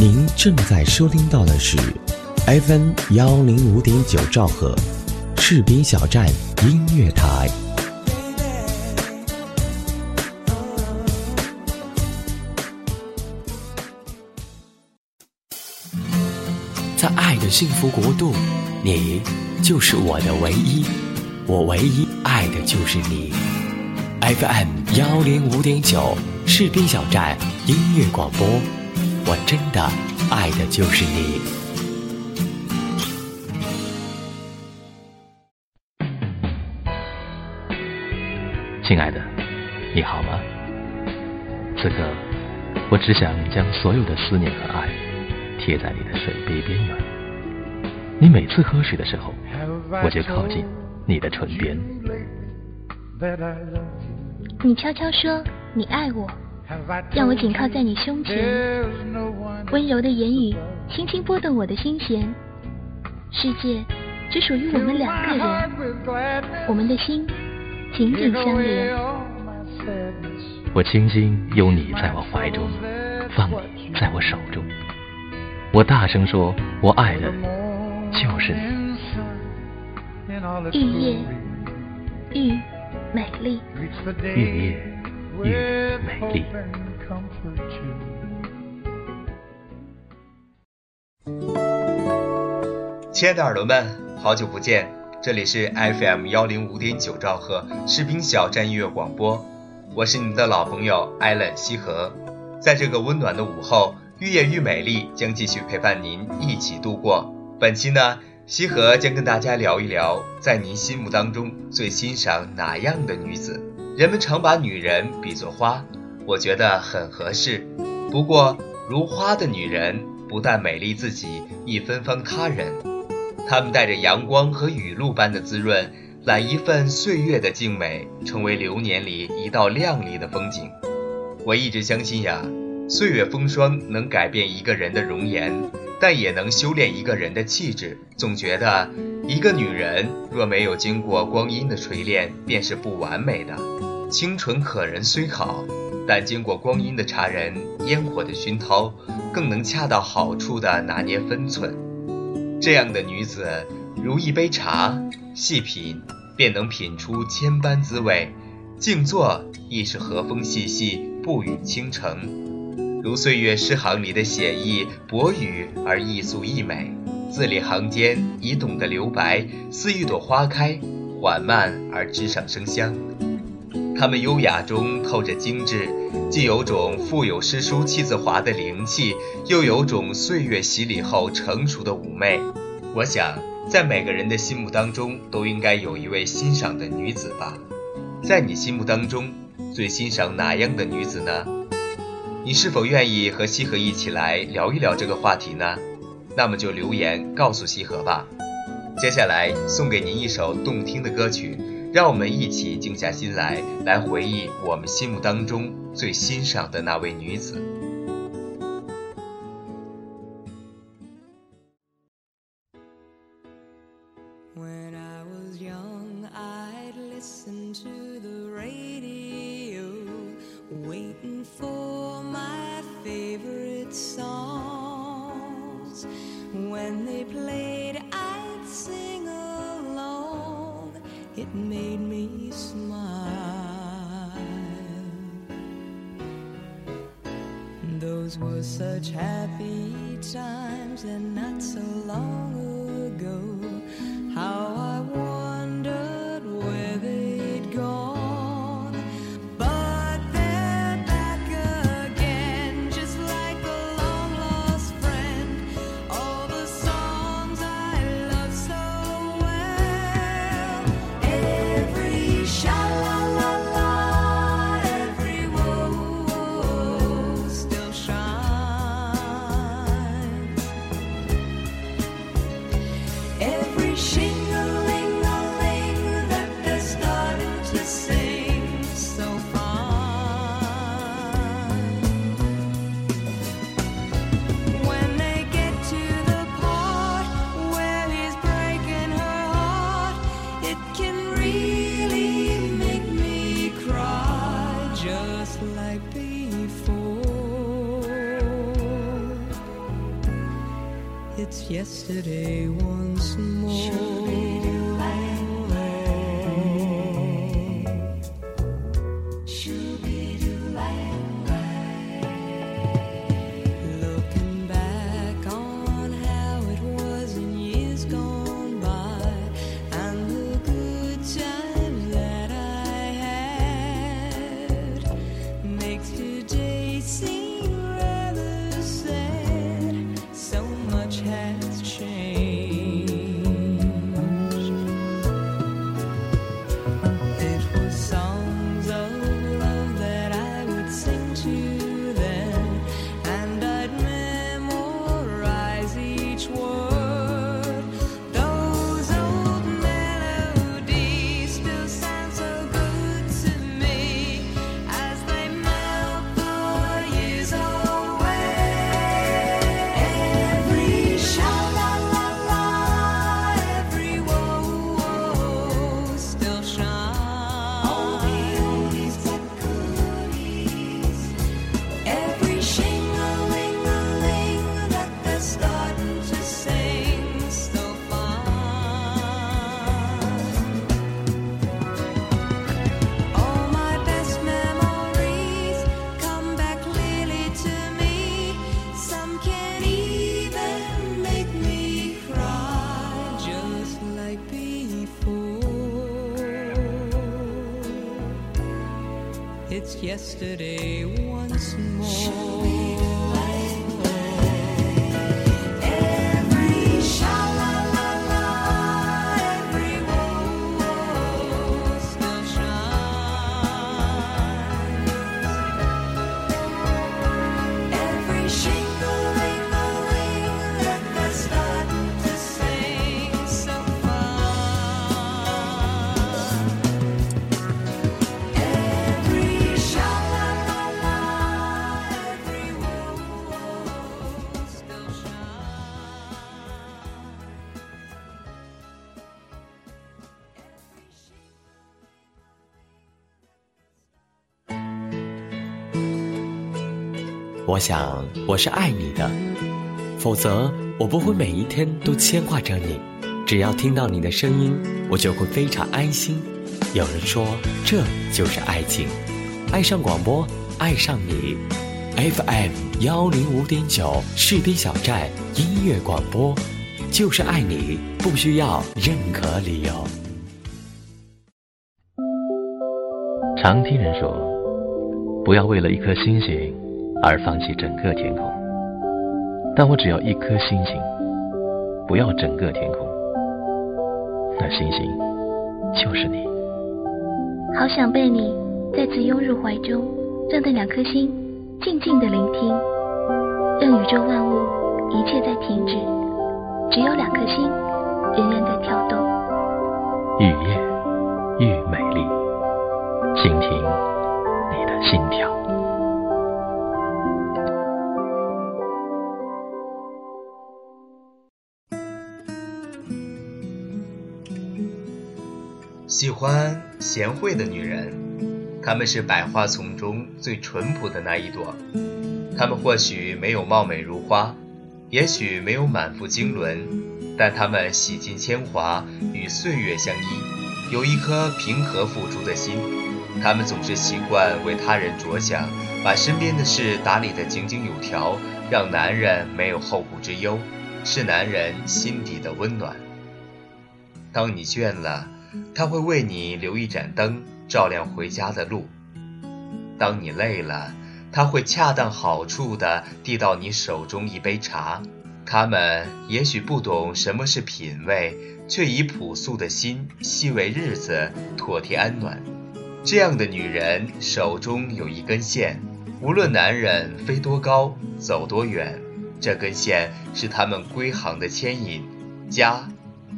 您正在收听到的是 FM 幺零五点九兆赫，士兵小站音乐台。在爱的幸福国度，你就是我的唯一，我唯一爱的就是你。FM 幺零五点九，士兵小站音乐广播。我真的爱的就是你，亲爱的，你好吗？此刻，我只想将所有的思念和爱贴在你的水杯边缘。你每次喝水的时候，我就靠近你的唇边。你悄悄说你爱我。让我紧靠在你胸前，温柔的言语轻轻拨动我的心弦。世界只属于我们两个人，我们的心紧紧相连。我轻轻拥你在我怀中，放你在我手中。我大声说，我爱的就是你。玉叶，玉美丽。玉叶。越美丽。亲爱的耳朵们，好久不见！这里是 FM 幺零五点九兆赫士兵小站音乐广播，我是你们的老朋友艾伦西河。在这个温暖的午后，愈夜愈美丽将继续陪伴您一起度过。本期呢，西河将跟大家聊一聊，在您心目当中最欣赏哪样的女子？人们常把女人比作花，我觉得很合适。不过，如花的女人不但美丽自己，亦芬芳他人。她们带着阳光和雨露般的滋润，揽一份岁月的静美，成为流年里一道亮丽的风景。我一直相信呀，岁月风霜能改变一个人的容颜，但也能修炼一个人的气质。总觉得，一个女人若没有经过光阴的锤炼，便是不完美的。清纯可人虽好，但经过光阴的茶人、烟火的熏陶，更能恰到好处地拿捏分寸。这样的女子，如一杯茶，细品便能品出千般滋味；静坐亦是和风细细，不语倾城。如岁月诗行里的写意，薄语而易素易美，字里行间已懂得留白，似一朵花开，缓慢而枝上生香。她们优雅中透着精致，既有种富有诗书气自华的灵气，又有种岁月洗礼后成熟的妩媚。我想，在每个人的心目当中，都应该有一位欣赏的女子吧。在你心目当中，最欣赏哪样的女子呢？你是否愿意和西河一起来聊一聊这个话题呢？那么就留言告诉西河吧。接下来送给您一首动听的歌曲。让我们一起静下心来，来回忆我们心目当中最欣赏的那位女子。Those were such happy times and not so long ago. How yesterday 想我是爱你的，否则我不会每一天都牵挂着你。只要听到你的声音，我就会非常安心。有人说这就是爱情，爱上广播，爱上你。FM 幺零五点九士兵小站音乐广播，就是爱你，不需要任何理由。常听人说，不要为了一颗星星而放弃整个天空。但我只要一颗星星，不要整个天空。那星星就是你。好想被你再次拥入怀中，让那两颗心静静的聆听，让宇宙万物一切在停止，只有两颗心仍然在跳动。愈夜愈美丽，倾听你的心跳。喜欢贤惠的女人，她们是百花丛中最淳朴的那一朵。她们或许没有貌美如花，也许没有满腹经纶，但她们洗尽铅华，与岁月相依，有一颗平和付出的心。她们总是习惯为他人着想，把身边的事打理得井井有条，让男人没有后顾之忧，是男人心底的温暖。当你倦了，他会为你留一盏灯，照亮回家的路。当你累了，他会恰当好处地递到你手中一杯茶。他们也许不懂什么是品味，却以朴素的心细味日子，妥帖安暖。这样的女人手中有一根线，无论男人飞多高，走多远，这根线是他们归航的牵引。家，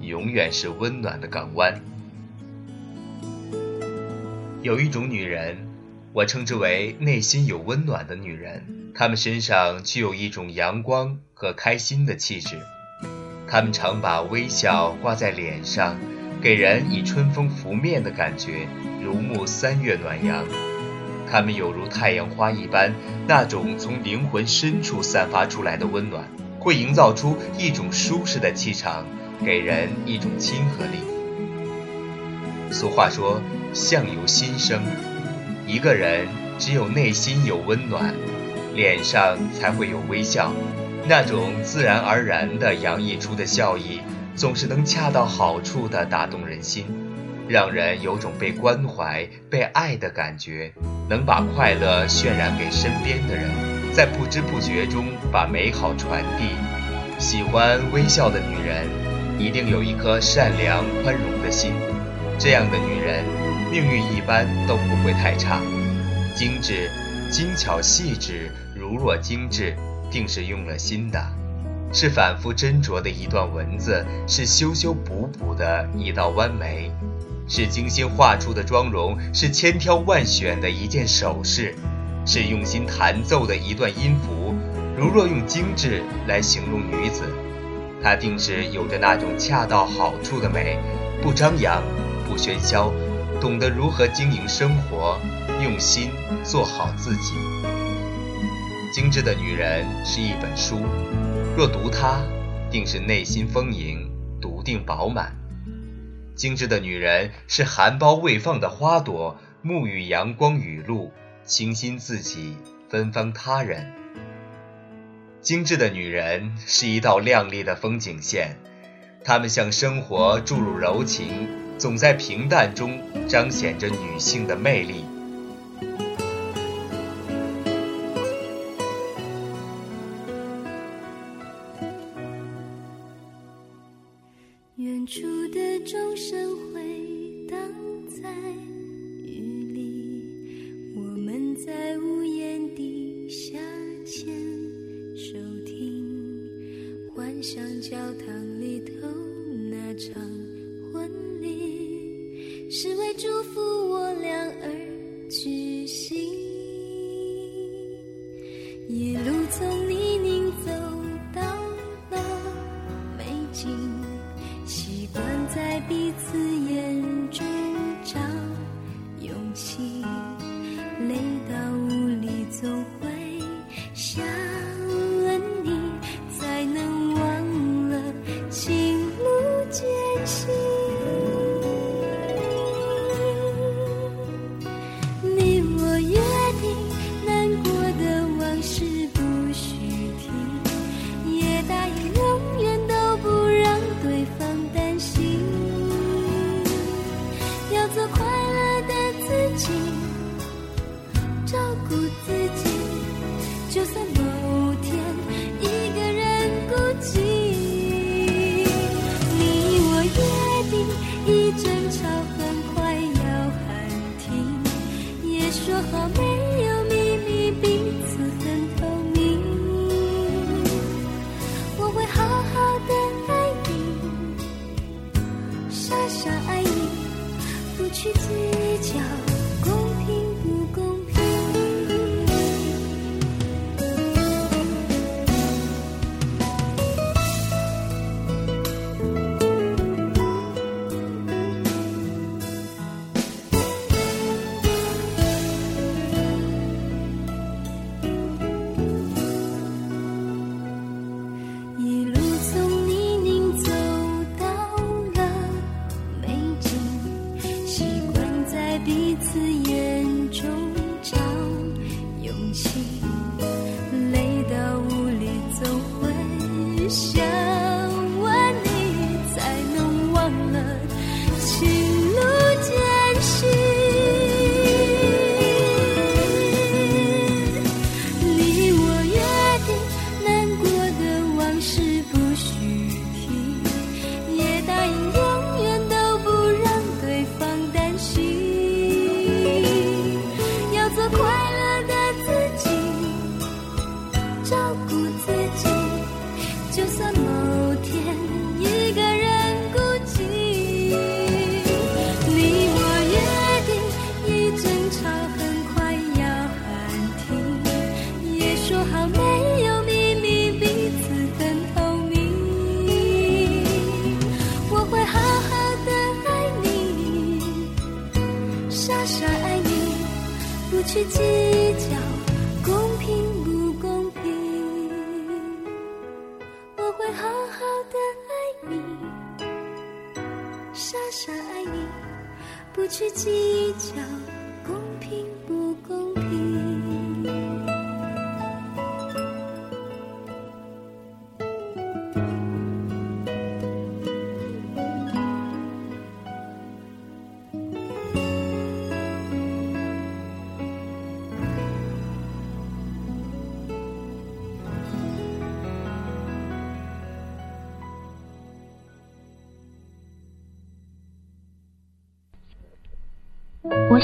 永远是温暖的港湾。有一种女人，我称之为内心有温暖的女人，她们身上具有一种阳光和开心的气质，她们常把微笑挂在脸上，给人以春风拂面的感觉，如沐三月暖阳。她们有如太阳花一般，那种从灵魂深处散发出来的温暖，会营造出一种舒适的气场，给人一种亲和力。俗话说：“相由心生。”一个人只有内心有温暖，脸上才会有微笑，那种自然而然的洋溢出的笑意，总是能恰到好处的打动人心，让人有种被关怀、被爱的感觉，能把快乐渲染给身边的人，在不知不觉中把美好传递。喜欢微笑的女人，一定有一颗善良宽容的心，这样的女人。命运一般都不会太差，精致、精巧、细致，如若精致，定是用了心的，是反复斟酌的一段文字，是修修补补的一道弯眉，是精心画出的妆容，是千挑万选的一件首饰，是用心弹奏的一段音符。如若用精致来形容女子，她定是有着那种恰到好处的美，不张扬，不喧嚣。懂得如何经营生活，用心做好自己。精致的女人是一本书，若读它，定是内心丰盈、笃定饱满。精致的女人是含苞未放的花朵，沐浴阳光雨露，清新自己，芬芳他人。精致的女人是一道亮丽的风景线，她们向生活注入柔情。总在平淡中彰显着女性的魅力。艰辛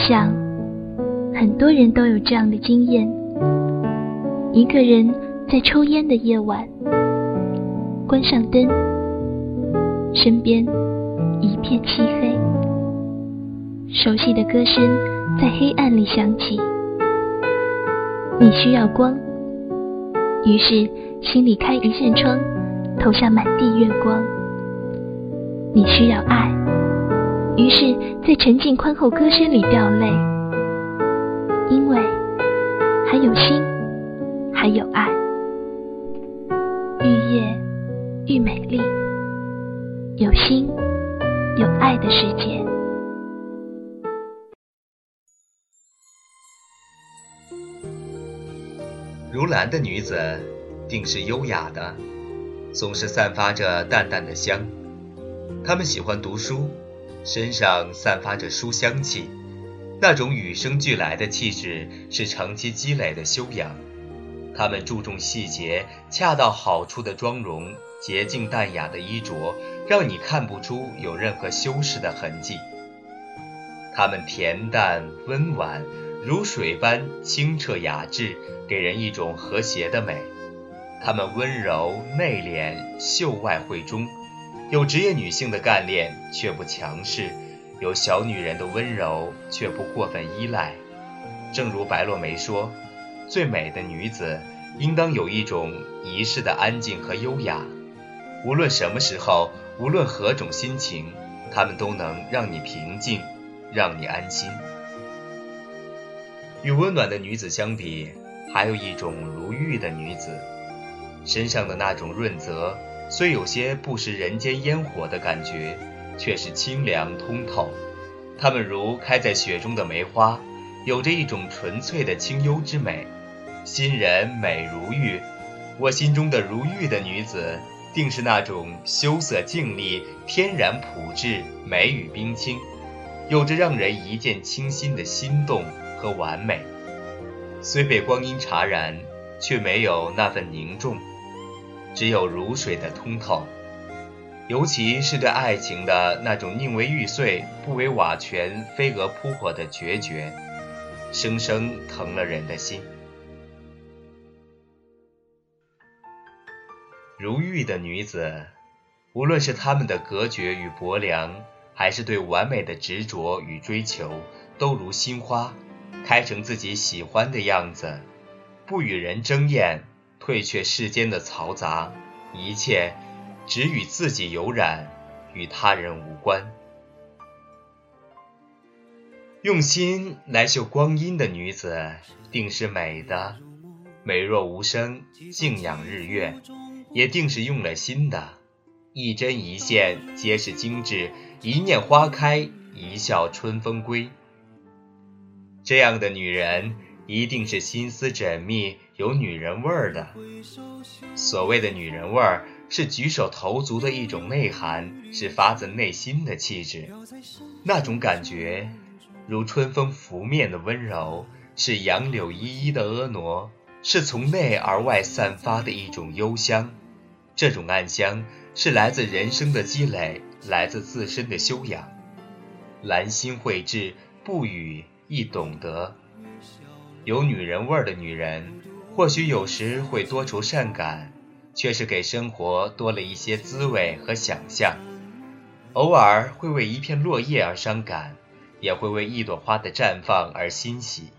想，很多人都有这样的经验：一个人在抽烟的夜晚，关上灯，身边一片漆黑，熟悉的歌声在黑暗里响起。你需要光，于是心里开一扇窗，投下满地月光。你需要爱。于是，在沉静宽厚歌声里掉泪，因为还有心，还有爱。愈夜愈美丽，有心有爱的世界。如兰的女子，定是优雅的，总是散发着淡淡的香。她们喜欢读书。身上散发着书香气，那种与生俱来的气质是长期积累的修养。他们注重细节，恰到好处的妆容，洁净淡雅的衣着，让你看不出有任何修饰的痕迹。他们恬淡温婉，如水般清澈雅致，给人一种和谐的美。他们温柔内敛，秀外慧中。有职业女性的干练，却不强势；有小女人的温柔，却不过分依赖。正如白落梅说：“最美的女子，应当有一种仪式的安静和优雅。无论什么时候，无论何种心情，她们都能让你平静，让你安心。”与温暖的女子相比，还有一种如玉的女子，身上的那种润泽。虽有些不食人间烟火的感觉，却是清凉通透。它们如开在雪中的梅花，有着一种纯粹的清幽之美。新人美如玉，我心中的如玉的女子，定是那种羞涩静丽、天然朴质、美与冰清，有着让人一见倾心的心动和完美。虽被光阴茶染，却没有那份凝重。只有如水的通透，尤其是对爱情的那种宁为玉碎不为瓦全、飞蛾扑火的决绝，生生疼了人的心。如玉的女子，无论是她们的隔绝与薄凉，还是对完美的执着与追求，都如新花，开成自己喜欢的样子，不与人争艳。退却世间的嘈杂，一切只与自己有染，与他人无关。用心来绣光阴的女子，定是美的；美若无声，静养日月，也定是用了心的。一针一线皆是精致，一念花开，一笑春风归。这样的女人，一定是心思缜密。有女人味儿的，所谓的女人味儿，是举手投足的一种内涵，是发自内心的气质。那种感觉，如春风拂面的温柔，是杨柳依依的婀娜，是从内而外散发的一种幽香。这种暗香，是来自人生的积累，来自自身的修养。兰心蕙质，不语亦懂得。有女人味儿的女人。或许有时会多愁善感，却是给生活多了一些滋味和想象。偶尔会为一片落叶而伤感，也会为一朵花的绽放而欣喜，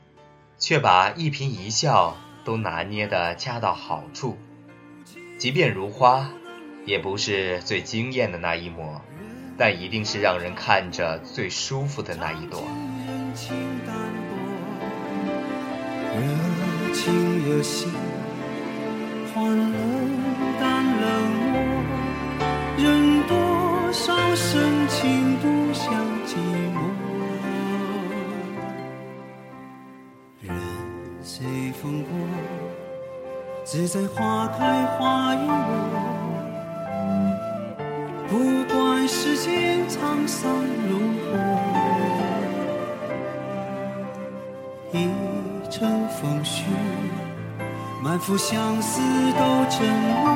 却把一颦一笑都拿捏得恰到好处。即便如花，也不是最惊艳的那一抹，但一定是让人看着最舒服的那一朵。情也熄，欢了淡冷漠，任多少深情独向寂寞。人随风过，自在花开花又落，不管世间沧桑如何。一。成风絮，满腹相思都沉默，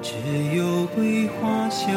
只有桂花香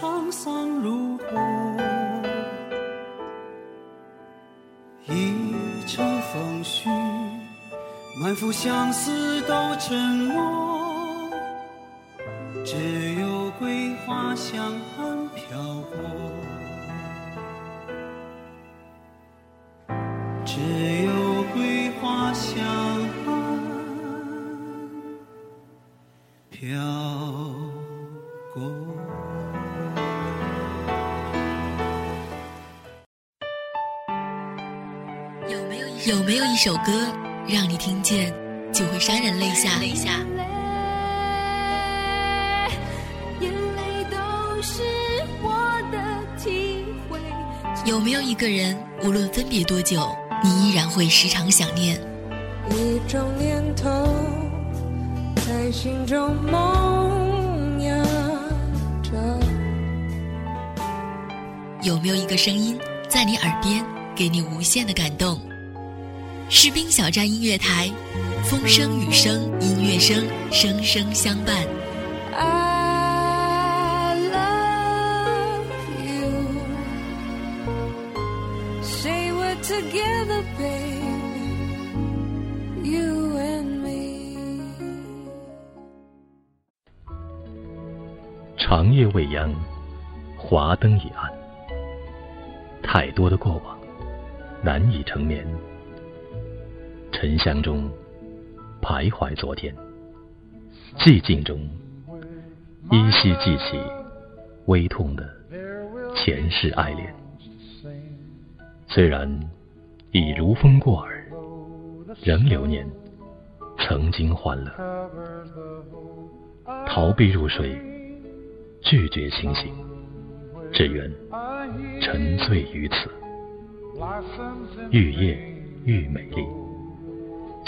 沧桑如何，一城风絮，满腹相思都沉默。只有桂花香飘过。首歌让你听见就会潸然泪下？泪下。眼泪都是我的体会。有没有一个人，无论分别多久，你依然会时常想念？一种念头在心中萌芽着。有没有一个声音在你耳边，给你无限的感动？士兵小站音乐台，风声雨声音乐声，声声相伴。I love you. Say we're together, baby. You and me. 长夜未央，华灯已暗，太多的过往难以成眠。沉香中徘徊昨天，寂静中依稀记起微痛的前世爱恋。虽然已如风过耳，仍留念曾经欢乐。逃避入睡，拒绝清醒，只愿沉醉于此。愈夜愈美丽，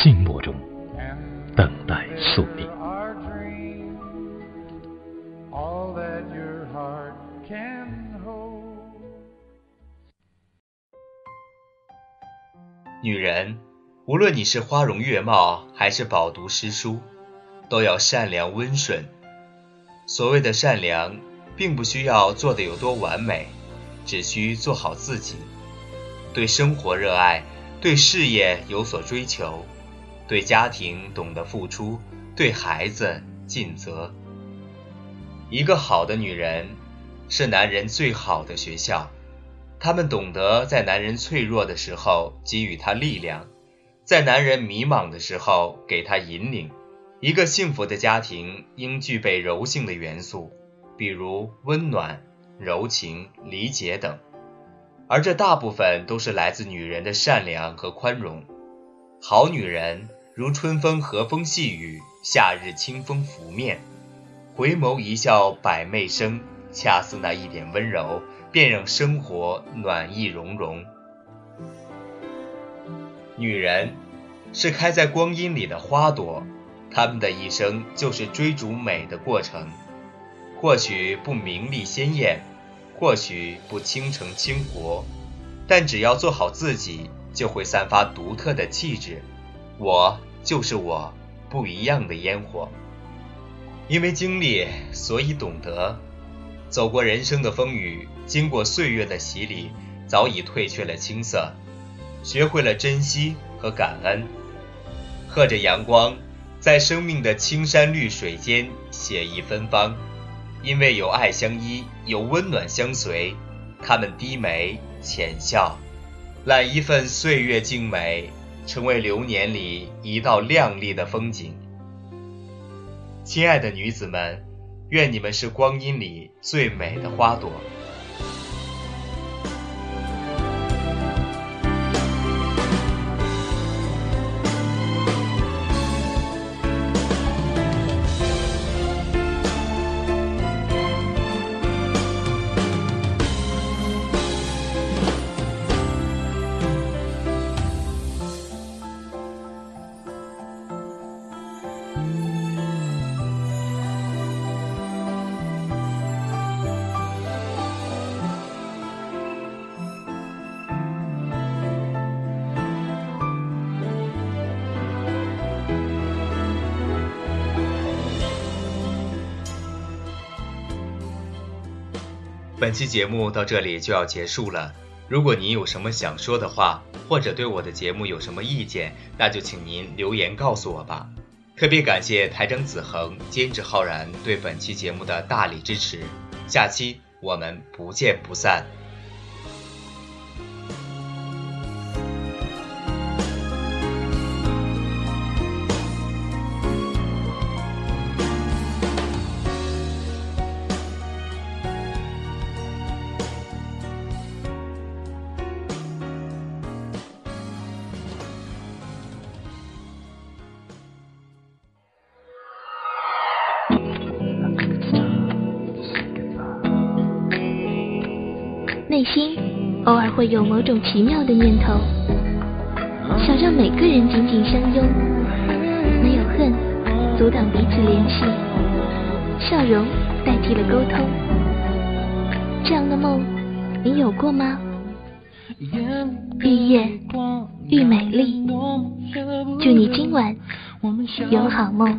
静默中等待宿命。all that your heart can hold. 女人，无论你是花容月貌还是饱读诗书，都要善良温顺。所谓的善良，并不需要做得有多完美，只需做好自己。对生活热爱，对事业有所追求，对家庭懂得付出，对孩子尽责。一个好的女人，是男人最好的学校。他们懂得在男人脆弱的时候给予他力量，在男人迷茫的时候给他引领。一个幸福的家庭应具备柔性的元素，比如温暖、柔情、理解等，而这大部分都是来自女人的善良和宽容。好女人如春风和风细雨，夏日清风拂面，回眸一笑百媚生，恰似那一点温柔。便让生活暖意融融。女人是开在光阴里的花朵，她们的一生就是追逐美的过程。或许不名利鲜艳，或许不倾城倾国，但只要做好自己，就会散发独特的气质。我就是我，不一样的烟火。因为经历，所以懂得。走过人生的风雨，经过岁月的洗礼，早已褪去了青涩，学会了珍惜和感恩。和着阳光，在生命的青山绿水间写意芬芳。因为有爱相依，有温暖相随，他们低眉浅笑，揽一份岁月静美，成为流年里一道亮丽的风景。亲爱的女子们。愿你们是光阴里最美的花朵。本期节目到这里就要结束了。如果您有什么想说的话，或者对我的节目有什么意见，那就请您留言告诉我吧。特别感谢台长子恒、监制浩然对本期节目的大力支持。下期我们不见不散。内心偶尔会有某种奇妙的念头，想让每个人紧紧相拥，没有恨阻挡彼此联系，笑容代替了沟通。这样的梦，你有过吗？愈夜愈美丽，祝你今晚有好梦。